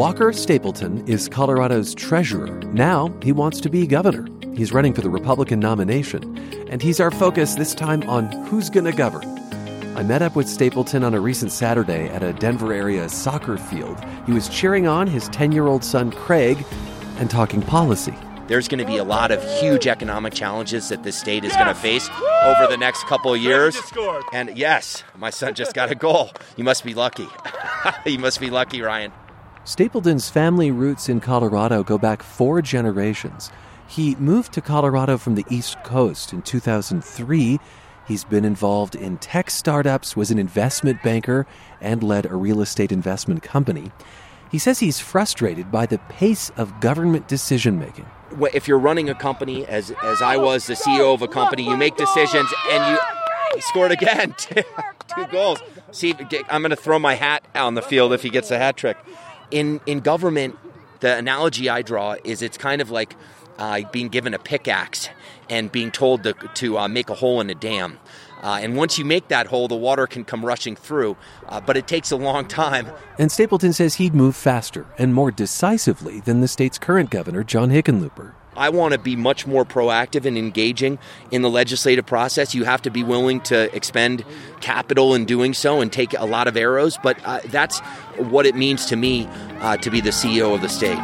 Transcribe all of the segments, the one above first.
Walker Stapleton is Colorado's treasurer. Now he wants to be governor. He's running for the Republican nomination, and he's our focus this time on who's going to govern. I met up with Stapleton on a recent Saturday at a Denver area soccer field. He was cheering on his 10 year old son Craig and talking policy. There's going to be a lot of huge economic challenges that this state is yes! going to face over the next couple of years. And yes, my son just got a goal. You must be lucky. you must be lucky, Ryan. Stapleton's family roots in Colorado go back four generations. He moved to Colorado from the East Coast in 2003. He's been involved in tech startups, was an investment banker, and led a real estate investment company. He says he's frustrated by the pace of government decision making. If you're running a company, as, as I was the CEO of a company, you make decisions and you scored again. Two goals. See, I'm going to throw my hat on the field if he gets a hat trick in in government, the analogy I draw is it's kind of like uh, being given a pickaxe and being told to, to uh, make a hole in a dam. Uh, and once you make that hole, the water can come rushing through, uh, but it takes a long time. And Stapleton says he'd move faster and more decisively than the state's current governor, John Hickenlooper. I want to be much more proactive and engaging in the legislative process. You have to be willing to expend capital in doing so and take a lot of arrows, but uh, that's what it means to me uh, to be the CEO of the state.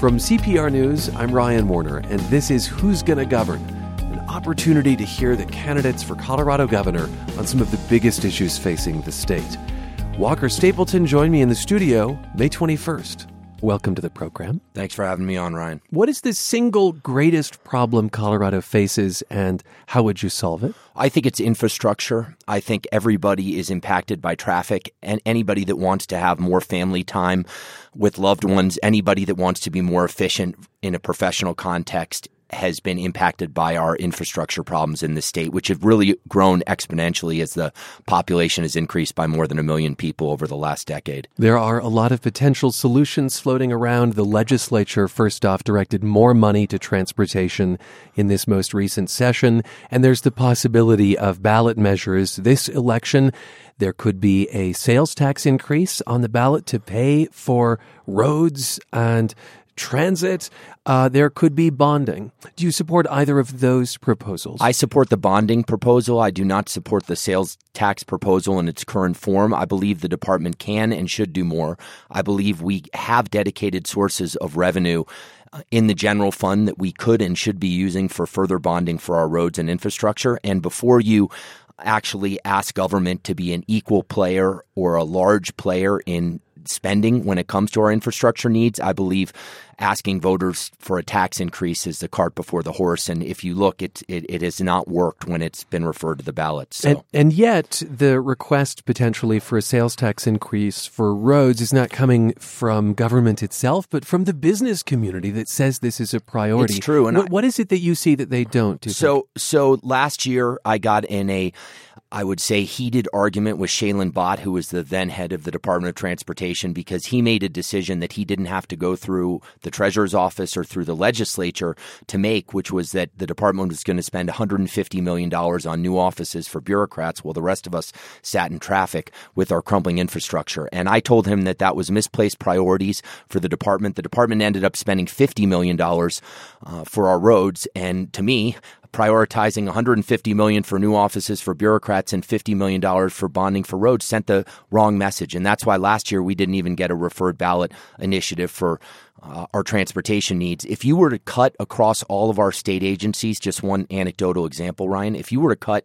From CPR News, I'm Ryan Warner, and this is Who's Gonna Govern, an opportunity to hear the candidates for Colorado governor on some of the biggest issues facing the state. Walker Stapleton joined me in the studio May 21st. Welcome to the program. Thanks for having me on, Ryan. What is the single greatest problem Colorado faces, and how would you solve it? I think it's infrastructure. I think everybody is impacted by traffic, and anybody that wants to have more family time with loved ones, anybody that wants to be more efficient in a professional context has been impacted by our infrastructure problems in the state, which have really grown exponentially as the population has increased by more than a million people over the last decade. There are a lot of potential solutions floating around. The legislature, first off, directed more money to transportation in this most recent session, and there's the possibility of ballot measures this election. There could be a sales tax increase on the ballot to pay for roads and transit. Uh, there could be bonding. Do you support either of those proposals? I support the bonding proposal. I do not support the sales tax proposal in its current form. I believe the department can and should do more. I believe we have dedicated sources of revenue uh, in the general fund that we could and should be using for further bonding for our roads and infrastructure. And before you actually ask government to be an equal player or a large player in spending when it comes to our infrastructure needs. I believe asking voters for a tax increase is the cart before the horse. And if you look, it, it, it has not worked when it's been referred to the ballot. So. And, and yet, the request potentially for a sales tax increase for roads is not coming from government itself, but from the business community that says this is a priority. It's true. And what, I, what is it that you see that they don't? Do so, so last year I got in a I would say, heated argument with Shailen Bhatt, who was the then head of the Department of Transportation, because he made a decision that he didn't have to go through the treasurer's office or through the legislature to make, which was that the department was going to spend $150 million on new offices for bureaucrats while the rest of us sat in traffic with our crumbling infrastructure. And I told him that that was misplaced priorities for the department. The department ended up spending $50 million uh, for our roads. And to me, prioritizing 150 million for new offices for bureaucrats and 50 million dollars for bonding for roads sent the wrong message and that's why last year we didn't even get a referred ballot initiative for uh, our transportation needs. If you were to cut across all of our state agencies, just one anecdotal example, Ryan, if you were to cut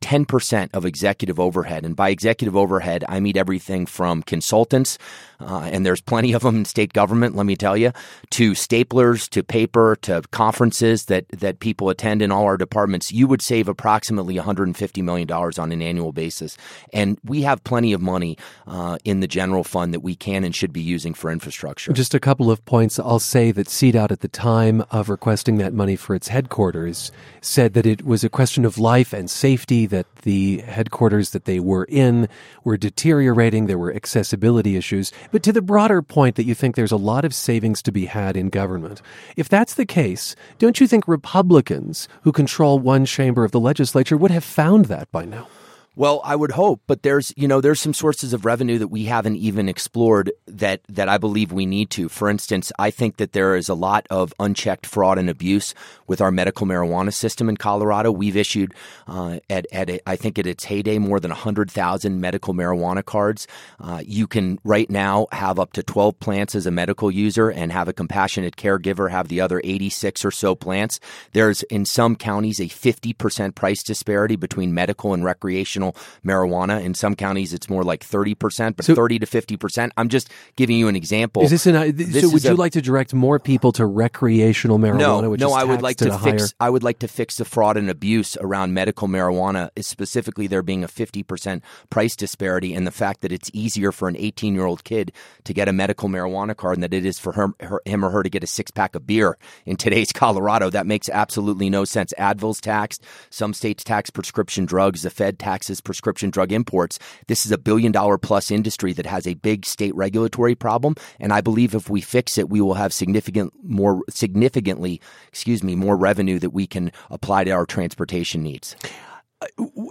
10% of executive overhead. And by executive overhead, I mean everything from consultants, uh, and there's plenty of them in state government, let me tell you, to staplers, to paper, to conferences that, that people attend in all our departments. You would save approximately $150 million on an annual basis. And we have plenty of money uh, in the general fund that we can and should be using for infrastructure. Just a couple of points. I'll say that CDOT at the time of requesting that money for its headquarters said that it was a question of life and safety safety, that the headquarters that they were in were deteriorating, there were accessibility issues. But to the broader point that you think there's a lot of savings to be had in government, if that's the case, don't you think Republicans who control one chamber of the legislature would have found that by now? Well, I would hope, but there's you know there's some sources of revenue that we haven't even explored that that I believe we need to. For instance, I think that there is a lot of unchecked fraud and abuse with our medical marijuana system in Colorado. We've issued uh, at at a, I think at its heyday more than hundred thousand medical marijuana cards. Uh, you can right now have up to twelve plants as a medical user and have a compassionate caregiver have the other eighty six or so plants. There's in some counties a fifty percent price disparity between medical and recreational recreational marijuana. In some counties, it's more like 30%, but so, 30 to 50%. I'm just giving you an example. Is this an, this so would you a, like to direct more people to recreational marijuana? No, no, I would like to fix, higher... I would like to fix the fraud and abuse around medical marijuana, specifically there being a 50% price disparity and the fact that it's easier for an 18 year old kid to get a medical marijuana card than it is for her, her, him or her to get a six pack of beer in today's Colorado. That makes absolutely no sense. Advil's taxed. Some states tax prescription drugs. The Fed taxes prescription drug imports. This is a billion dollar plus industry that has a big state regulatory problem. And I believe if we fix it, we will have significant more, significantly, excuse me, more revenue that we can apply to our transportation needs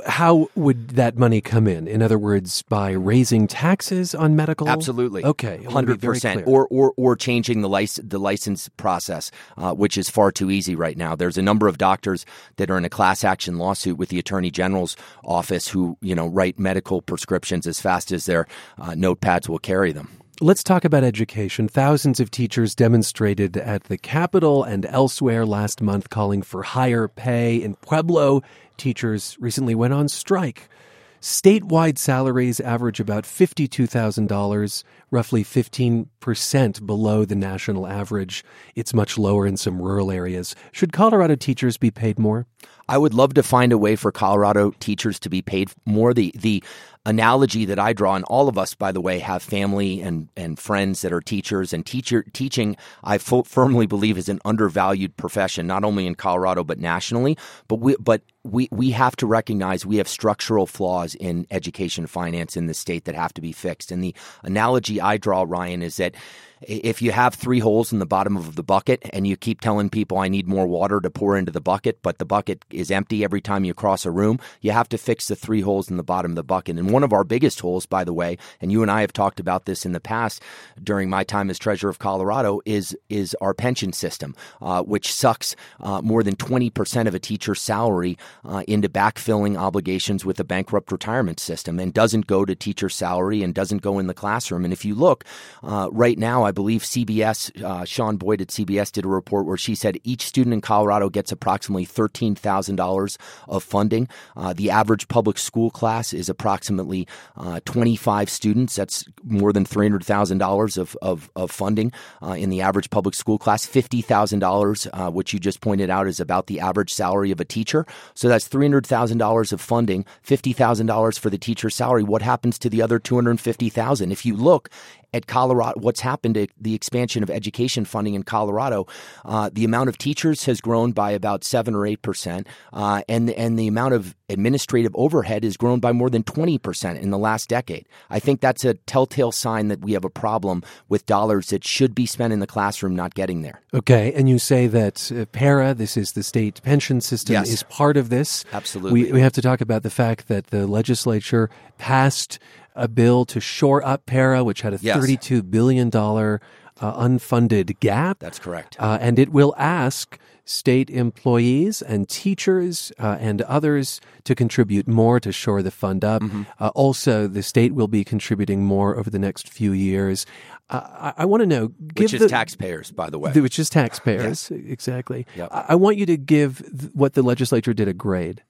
how would that money come in? In other words, by raising taxes on medical? Absolutely. Okay, hundred percent. Or or or changing the license the license process, uh, which is far too easy right now. There's a number of doctors that are in a class action lawsuit with the attorney general's office who you know write medical prescriptions as fast as their uh, notepads will carry them. Let's talk about education. Thousands of teachers demonstrated at the Capitol and elsewhere last month calling for higher pay. In Pueblo, teachers recently went on strike. Statewide salaries average about $52,000, roughly 15% below the national average. It's much lower in some rural areas. Should Colorado teachers be paid more? I would love to find a way for Colorado teachers to be paid more. The the analogy that I draw, and all of us, by the way, have family and, and friends that are teachers, and teacher teaching, I f- firmly believe, is an undervalued profession, not only in Colorado but nationally. But we, but we, we have to recognize we have structural flaws in education finance in the state that have to be fixed. And the analogy I draw, Ryan, is that if you have three holes in the bottom of the bucket and you keep telling people I need more water to pour into the bucket, but the bucket is empty every time you cross a room, you have to fix the three holes in the bottom of the bucket. And one of our biggest holes, by the way, and you and I have talked about this in the past during my time as treasurer of Colorado, is is our pension system, uh, which sucks uh, more than twenty percent of a teacher's salary uh, into backfilling obligations with a bankrupt retirement system, and doesn't go to teacher salary and doesn't go in the classroom. And if you look uh, right now, I believe CBS, uh, Shaun Boyd at CBS did a report where she said each student in Colorado gets approximately $13,000 of funding. Uh, the average public school class is approximately uh, 25 students. That's more than $300,000 of, of, of funding uh, in the average public school class. $50,000, uh, which you just pointed out, is about the average salary of a teacher. So that's $300,000 of funding, $50,000 for the teacher's salary. What happens to the other 250,000? If you look at Colorado, what's happened to the expansion of education funding in Colorado, uh, the amount of teachers has grown by about seven or eight percent, uh, and and the amount of administrative overhead has grown by more than twenty percent in the last decade. I think that's a telltale sign that we have a problem with dollars that should be spent in the classroom not getting there. Okay, and you say that uh, PERA, this is the state pension system, yes. is part of this. Absolutely, we, we have to talk about the fact that the legislature passed a bill to shore up PERA, which had a yes. $32 billion uh, unfunded gap. That's correct. Uh, and it will ask state employees and teachers uh, and others to contribute more to shore the fund up. Mm-hmm. Uh, also, the state will be contributing more over the next few years. Uh, I, I want to know, which is the, taxpayers, by the way, which is taxpayers, yes. exactly. Yep. I, I, want you to give th- what the legislature did a grade.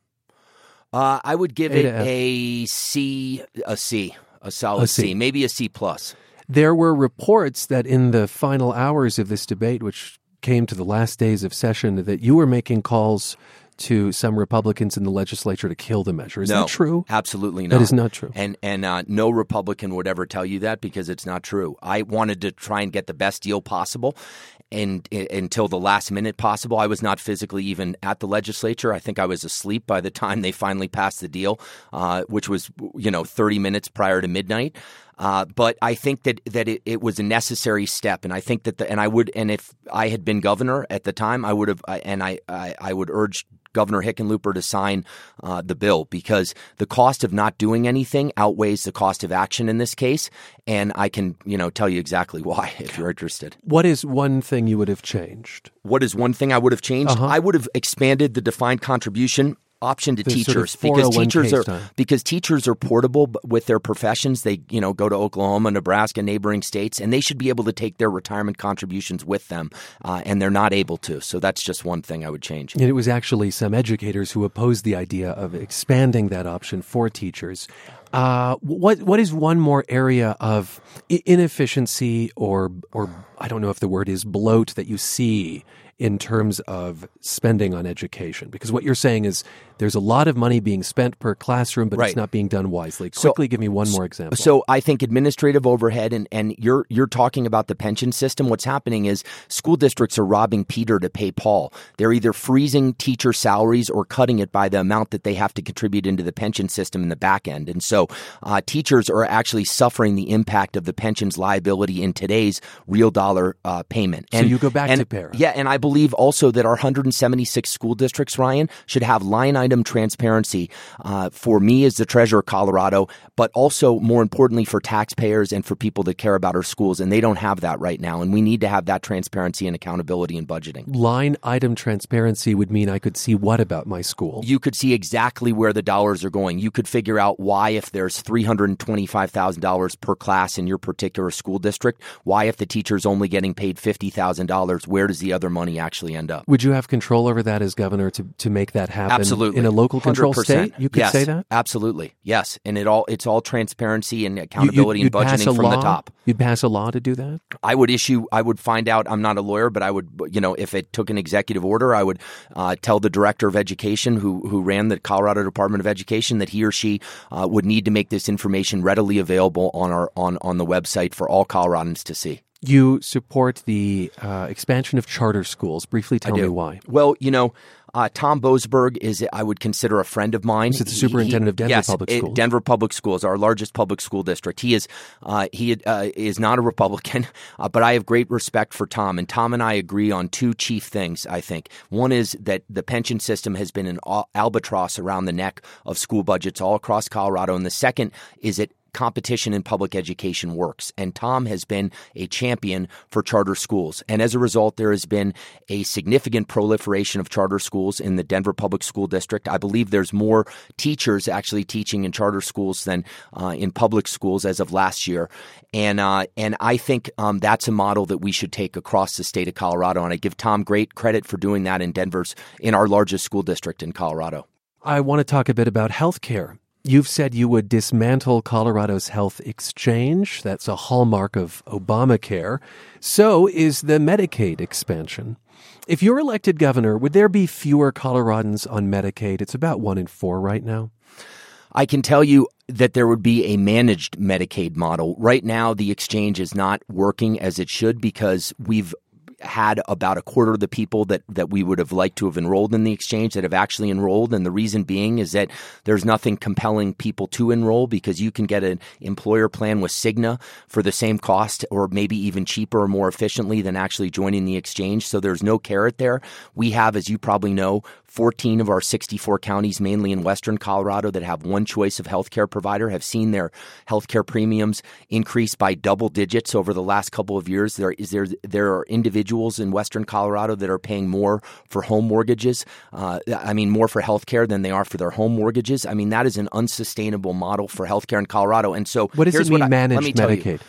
Uh, I would give it a C, a C, a solid a C. C, maybe a C plus. There were reports that in the final hours of this debate, which came to the last days of session, that you were making calls to some Republicans in the legislature to kill the measure. Is no, that true? Absolutely not. That is not true. And and uh, no Republican would ever tell you that because it's not true. I wanted to try and get the best deal possible, and, and until the last minute possible, I was not physically even at the legislature. I think I was asleep by the time they finally passed the deal, uh, which was you know thirty minutes prior to midnight. Uh, but I think that that it, it, was a necessary step, and I think that the and I would and if I had been governor at the time, I would have and I I, I would urge Governor Hickenlooper to sign uh, the bill because the cost of not doing anything outweighs the cost of action in this case, and I can you know tell you exactly why if you're interested. What is one thing you would have changed? What is one thing I would have changed? Uh-huh. I would have expanded the defined contribution option to The sort teachers of because teachers are style. because teachers are portable with their professions. They you know go to Oklahoma, Nebraska, neighboring states, and they should be able to take their retirement contributions with them, uh, and they're not able to. So that's just one thing I would change. And it was actually some educators who opposed the idea of expanding that option for teachers. Uh, what what is one more area of inefficiency or or I don't know if the word is bloat that you see in terms of spending on education? Because what you're saying is there's a lot of money being spent per classroom, but Right. it's not being done wisely. So- Quickly, give me one more example. So I think administrative overhead and, and you're you're talking about the pension system. What's happening is school districts are robbing Peter to pay Paul. They're either freezing teacher salaries or cutting it by the amount that they have to contribute into the pension system in the back end. And so uh, teachers are actually suffering the impact of the pensions liability in today's real dollar uh, payment. So you go back and, to PERA. Yeah, and I believe also that our 176 school districts, Ryan, should have line transparency uh, for me as the treasurer of Colorado, but also more importantly for taxpayers and for people that care about our schools. And they don't have that right now. And we need to have that transparency and accountability in budgeting. Line item transparency would mean I could see what about my school. You could see exactly where the dollars are going. You could figure out why, if there's $325,000 per class in your particular school district, why, if the teacher's only getting paid $50,000, where does the other money actually end up? Would you have control over that as governor to, to make that happen Absolutely. In a local control 100%. state? You could yes, say that? Absolutely. Yes. And it all it's all transparency and You- you- accountability you'd and budgeting from law? the top. You'd pass a law to do that? I would issue I would find out I'm not a lawyer, but I would you know, if it took an executive order, I would uh, tell the director of education who who ran the Colorado Department of Education that he or she uh, would need to make this information readily available on our on, on the website for all Coloradans to see. You support the uh, expansion of charter schools. Briefly tell me why. Well, you know, uh, Tom Boasberg is, I would consider a friend of mine. It the superintendent he- of Denver yes, Public it- Schools? Denver Public Schools, our largest public school district. He is, uh, he uh, is not a Republican, uh, but I have great respect for Tom. And Tom and I agree on two chief things. I think one is that the pension system has been an albatross around the neck of school budgets all across Colorado, and the second is that competition in public education works. And Tom has been a champion for charter schools. And as a result, there has been a significant proliferation of charter schools in the Denver Public School District. I believe there's more teachers actually teaching in charter schools than uh, in public schools as of last year. And, uh, and I think um, that's a model that we should take across the state of Colorado. And I give Tom great credit for doing that in Denver's, in our largest school district in Colorado. I want to talk a bit about health care. You've said you would dismantle Colorado's health exchange. That's a hallmark of Obamacare. So is the Medicaid expansion. If you're elected governor, would there be fewer Coloradans on Medicaid? It's about one in four right now. I can tell you that there would be a managed Medicaid model. Right now, the exchange is not working as it should because we've had about a quarter of the people that, that we would have liked to have enrolled in the exchange that have actually enrolled. And the reason being is that there's nothing compelling people to enroll because you can get an employer plan with Cigna for the same cost or maybe even cheaper or more efficiently than actually joining the exchange. So there's no carrot there. We have, as you probably know, 14 of our 64 counties, mainly in western Colorado, that have one choice of healthcare provider, have seen their healthcare premiums increase by double digits over the last couple of years. There is there there are individuals in western Colorado that are paying more for home mortgages. Uh, I mean, more for healthcare than they are for their home mortgages. I mean, that is an unsustainable model for healthcare in Colorado. And so, What does here's it mean, what I, let managed me tell you.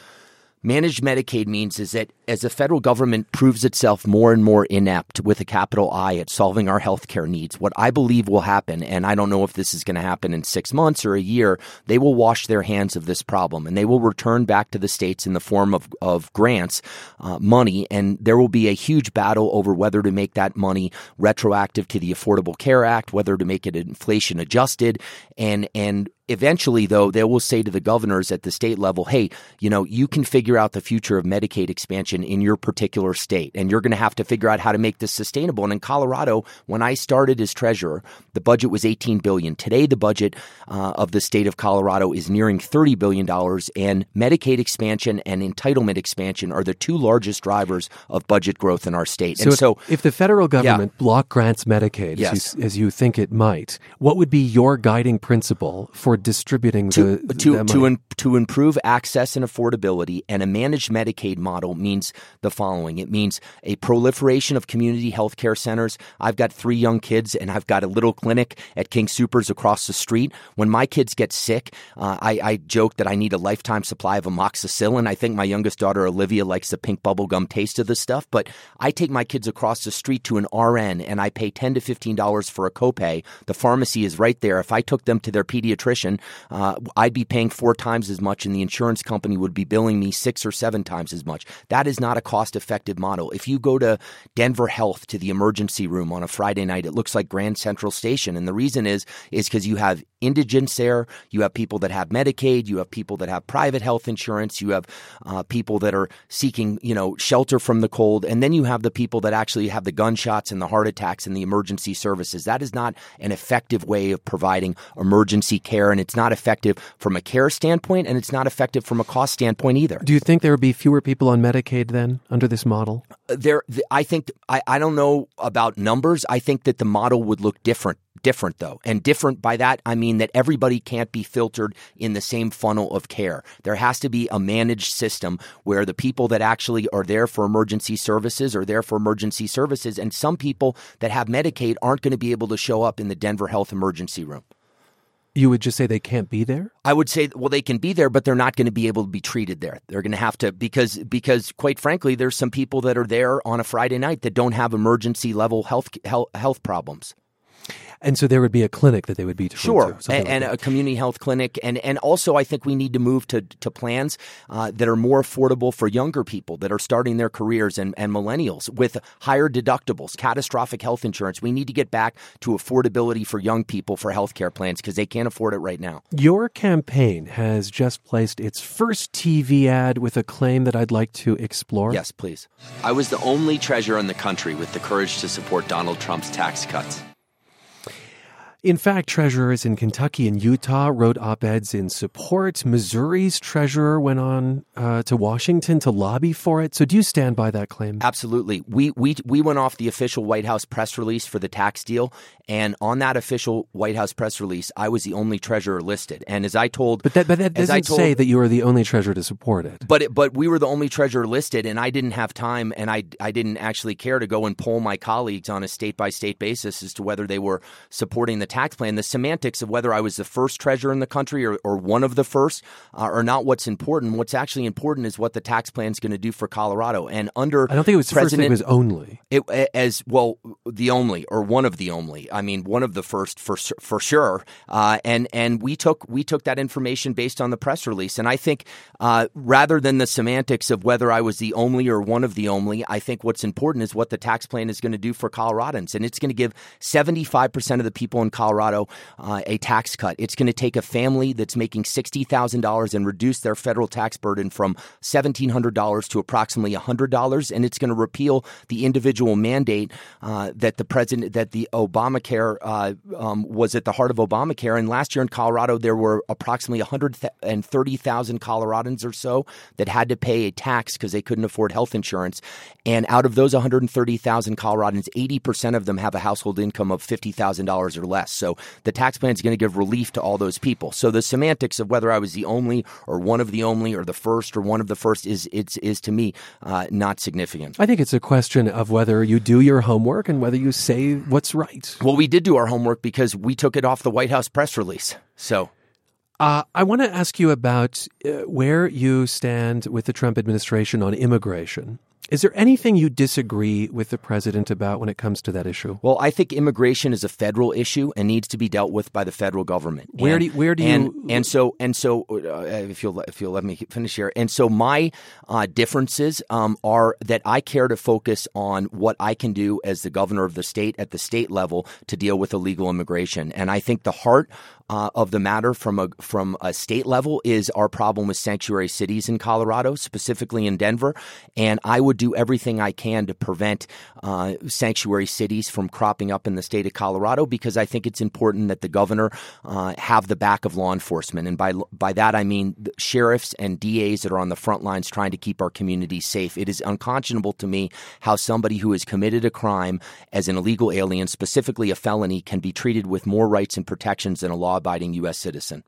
Managed Medicaid means is that as the federal government proves itself more and more inept with a capital I at solving our healthcare needs, what I believe will happen, and I don't know if this is going to happen in six months or a year, they will wash their hands of this problem and they will return back to the states in the form of, of grants, uh, money, and there will be a huge battle over whether to make that money retroactive to the Affordable Care Act, whether to make it inflation adjusted, and and Eventually, though, they will say to the governors at the state level, hey, you know, you can figure out the future of Medicaid expansion in your particular state, and you're going to have to figure out how to make this sustainable. And in Colorado, when I started as treasurer, the budget was 18 billion. Today, the budget uh, of the state of Colorado is nearing 30 billion dollars, and Medicaid expansion and entitlement expansion are the two largest drivers of budget growth in our state. So, and if, so, if the federal government Yeah. block grants Medicaid, Yes. as, you, as you think it might, what would be your guiding principle for distributing to the to to, in, to improve access and affordability and a managed Medicaid model means the following. It means a proliferation of community health care centers. I've got three young kids and I've got a little clinic at King Soopers across the street. When my kids get sick, uh, I, I joke that I need a lifetime supply of amoxicillin. I think my youngest daughter Olivia likes the pink bubblegum taste of this stuff, but I take my kids across the street to an RN and I pay ten to fifteen dollars for a copay. The pharmacy is right there. If I took them to their pediatrician, uh, I'd be paying four times as much, and the insurance company would be billing me six or seven times as much. That is not a cost-effective model. If you go to Denver Health to the emergency room on a Friday night, it looks like Grand Central Station, and the reason is is because you have indigents there, you have people that have Medicaid, you have people that have private health insurance, you have uh, people that are seeking, you know, shelter from the cold, and then you have the people that actually have the gunshots and the heart attacks and the emergency services. That is not an effective way of providing emergency care, and it's not effective from a care standpoint, and it's not effective from a cost standpoint either. Do you think there would be fewer people on Medicaid then under this model? there th- i think I, I don't know about numbers i think that the model would look different different though and different by that i mean that everybody can't be filtered in the same funnel of care there has to be a managed system where the people that actually are there for emergency services are there for emergency services and some people that have medicaid aren't going to be able to show up in the denver health emergency room You would just say they can't be there? I would say, well, they can be there, but they're not going to be able to be treated there. They're going to have to because because quite frankly, there's some people that are there on a Friday night that don't have emergency level health health, health problems. And so there would be a clinic that they would be to. Sure, to, something and, like a community health clinic, and and also I think we need to move to to plans uh, that are more affordable for younger people that are starting their careers and and millennials with higher deductibles, catastrophic health insurance. We need to get back to affordability for young people for health care plans because they can't afford it right now. Your campaign has just placed its first TV ad with a claim that I'd like to explore. Yes, please. I was the only treasurer in the country with the courage to support Donald Trump's tax cuts. In fact, treasurers in Kentucky and Utah wrote op eds in support. Missouri's treasurer went on uh, to Washington to lobby for it. So, do you stand by that claim? Absolutely. We we we went off the official White House press release for the tax deal, and on that official White House press release, I was the only treasurer listed. And as I told, But that, but that doesn't told- say that you are the only treasurer to support it. But it, but we were the only treasurer listed, and I didn't have time, and I I didn't actually care to go and poll my colleagues on a state by state basis as to whether they were supporting the tax plan. The semantics of whether I was the first treasurer in the country or, or one of the first uh, are not what's important. What's actually important is what the tax plan is going to do for Colorado. And under I don't think it was the first thing, President it was only. it, as well, the only or one of the only. I mean, one of the first for for sure. Uh, and and we took we took that information based on the press release. And I think uh, rather than the semantics of whether I was the only or one of the only, I think what's important is what the tax plan is going to do for Coloradans, and it's going to give seventy five percent of the people in Colorado uh, a tax cut. It's going to take a family that's making sixty thousand dollars and reduce their federal tax burden from seventeen hundred dollars to approximately hundred dollars, and it's going to repeal the individual mandate uh, that the president that the Obamacare uh, um, was at the heart of Obamacare. And last year in Colorado, there were approximately one hundred and thirty thousand Coloradans or so that had to pay a tax because they couldn't afford health insurance. And out of those one hundred and thirty thousand Coloradans, eighty percent of them have a household income of fifty thousand dollars or less. So the tax plan is going to give relief to all those people. So the semantics of whether I was the only or one of the only or the first or one of the first is it's is to me uh, not significant. I think it's a question of whether you do your homework and whether you say what's right. Well, we did do our homework because we took it off the White House press release. So Uh, I want to ask you about uh, where you stand with the Trump administration on immigration. Is there anything you disagree with the president about when it comes to that issue? Well, I think immigration is a federal issue and needs to be dealt with by the federal government. Where and, do you, where do and, you and so and so uh, if you'll if you'll let me finish here and so my uh, differences um, are that I care to focus on what I can do as the governor of the state at the state level to deal with illegal immigration, and I think the heart uh, of the matter from a from a state level is our problem with sanctuary cities in Colorado, specifically in Denver, and I would do everything I can to prevent uh, sanctuary cities from cropping up in the state of Colorado because I think it's important that the governor uh, have the back of law enforcement, and by by that I mean sheriffs and DAs that are on the front lines trying to keep our communities safe. It is unconscionable to me how somebody who has committed a crime as an illegal alien, specifically a felony, can be treated with more rights and protections than a law abiding U.S. citizen.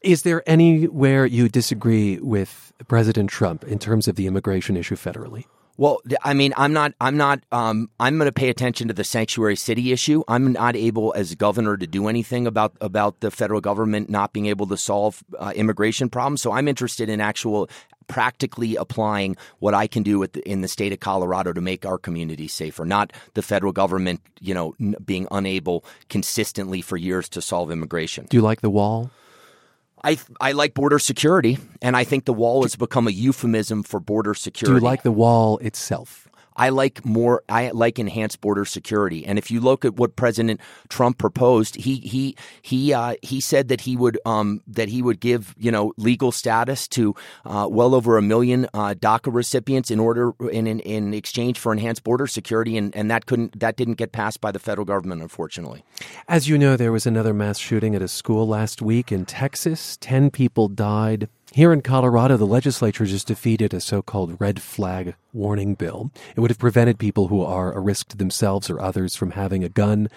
Is there anywhere you disagree with President Trump in terms of the immigration issue federally? Well, I mean, I'm not. I'm not. Um, I'm going to pay attention to the sanctuary city issue. I'm not able, as governor, to do anything about about the federal government not being able to solve uh, immigration problems. So I'm interested in actual practically applying what I can do the, in the state of Colorado to make our community safer, not the federal government, you know, n- being unable consistently for years to solve immigration. Do you like the wall? I I like border security, and I think the wall has become a euphemism for border security. Do you like the wall itself? I like more. I like enhanced border security. And if you look at what President Trump proposed, he he he uh, he said that he would um, that he would give you know legal status to uh, well over a million uh, DACA recipients in order in, in, in exchange for enhanced border security, and, and that couldn't that didn't get passed by the federal government, unfortunately. As you know, there was another mass shooting at a school last week in Texas. Ten people died. Here in Colorado, the legislature just defeated a so called red flag warning bill. It would have prevented people who are a risk to themselves or others from having a gun.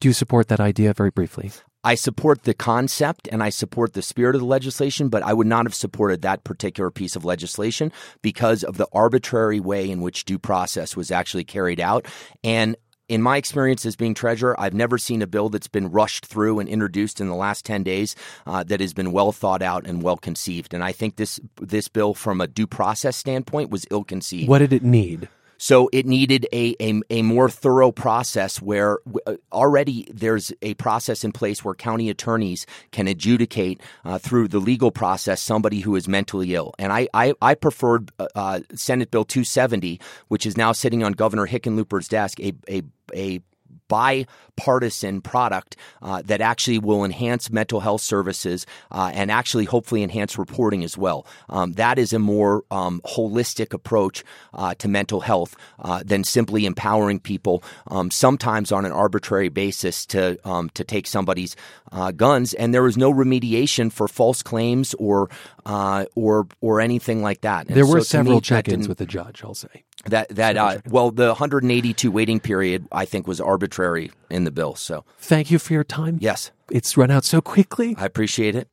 Do you support that idea very briefly? I support the concept and I support the spirit of the legislation, but I would not have supported that particular piece of legislation because of the arbitrary way in which due process was actually carried out. And in my experience as being treasurer, I've never seen a bill that's been rushed through and introduced in the last 10 days uh, that has been well thought out and well conceived. And I think this this bill, from a due process standpoint, was ill conceived. What did it need? So it needed a, a, a, more thorough process where uh, already there's a process in place where county attorneys can adjudicate uh, through the legal process somebody who is mentally ill. And I, I, I preferred uh, uh Senate Bill 270, which is now sitting on Governor Hickenlooper's desk, a, a, a bipartisan product uh, that actually will enhance mental health services uh, and actually hopefully enhance reporting as well. Um, that is a more um, holistic approach uh, to mental health uh, than simply empowering people, um, sometimes on an arbitrary basis, to um, to take somebody's uh, guns. And there was no remediation for false claims or uh, or or anything like that. And there were so several check-ins with the judge. I'll say that that uh, well, the 182 waiting period I think was arbitrary in the bill. So thank you for your time. Yes, it's run out so quickly. I appreciate it.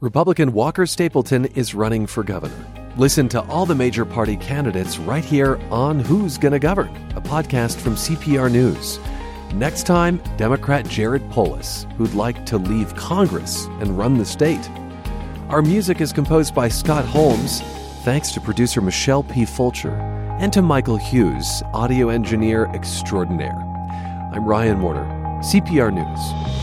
Republican Walker Stapleton is running for governor. Listen to all the major party candidates right here on Who's Gonna Govern, a podcast from CPR News. Next time, Democrat Jared Polis, who'd like to leave Congress and run the state. Our music is composed by Scott Holmes, thanks to producer Michelle P. Fulcher and to Michael Hughes, audio engineer extraordinaire. I'm Ryan Warner, CPR News.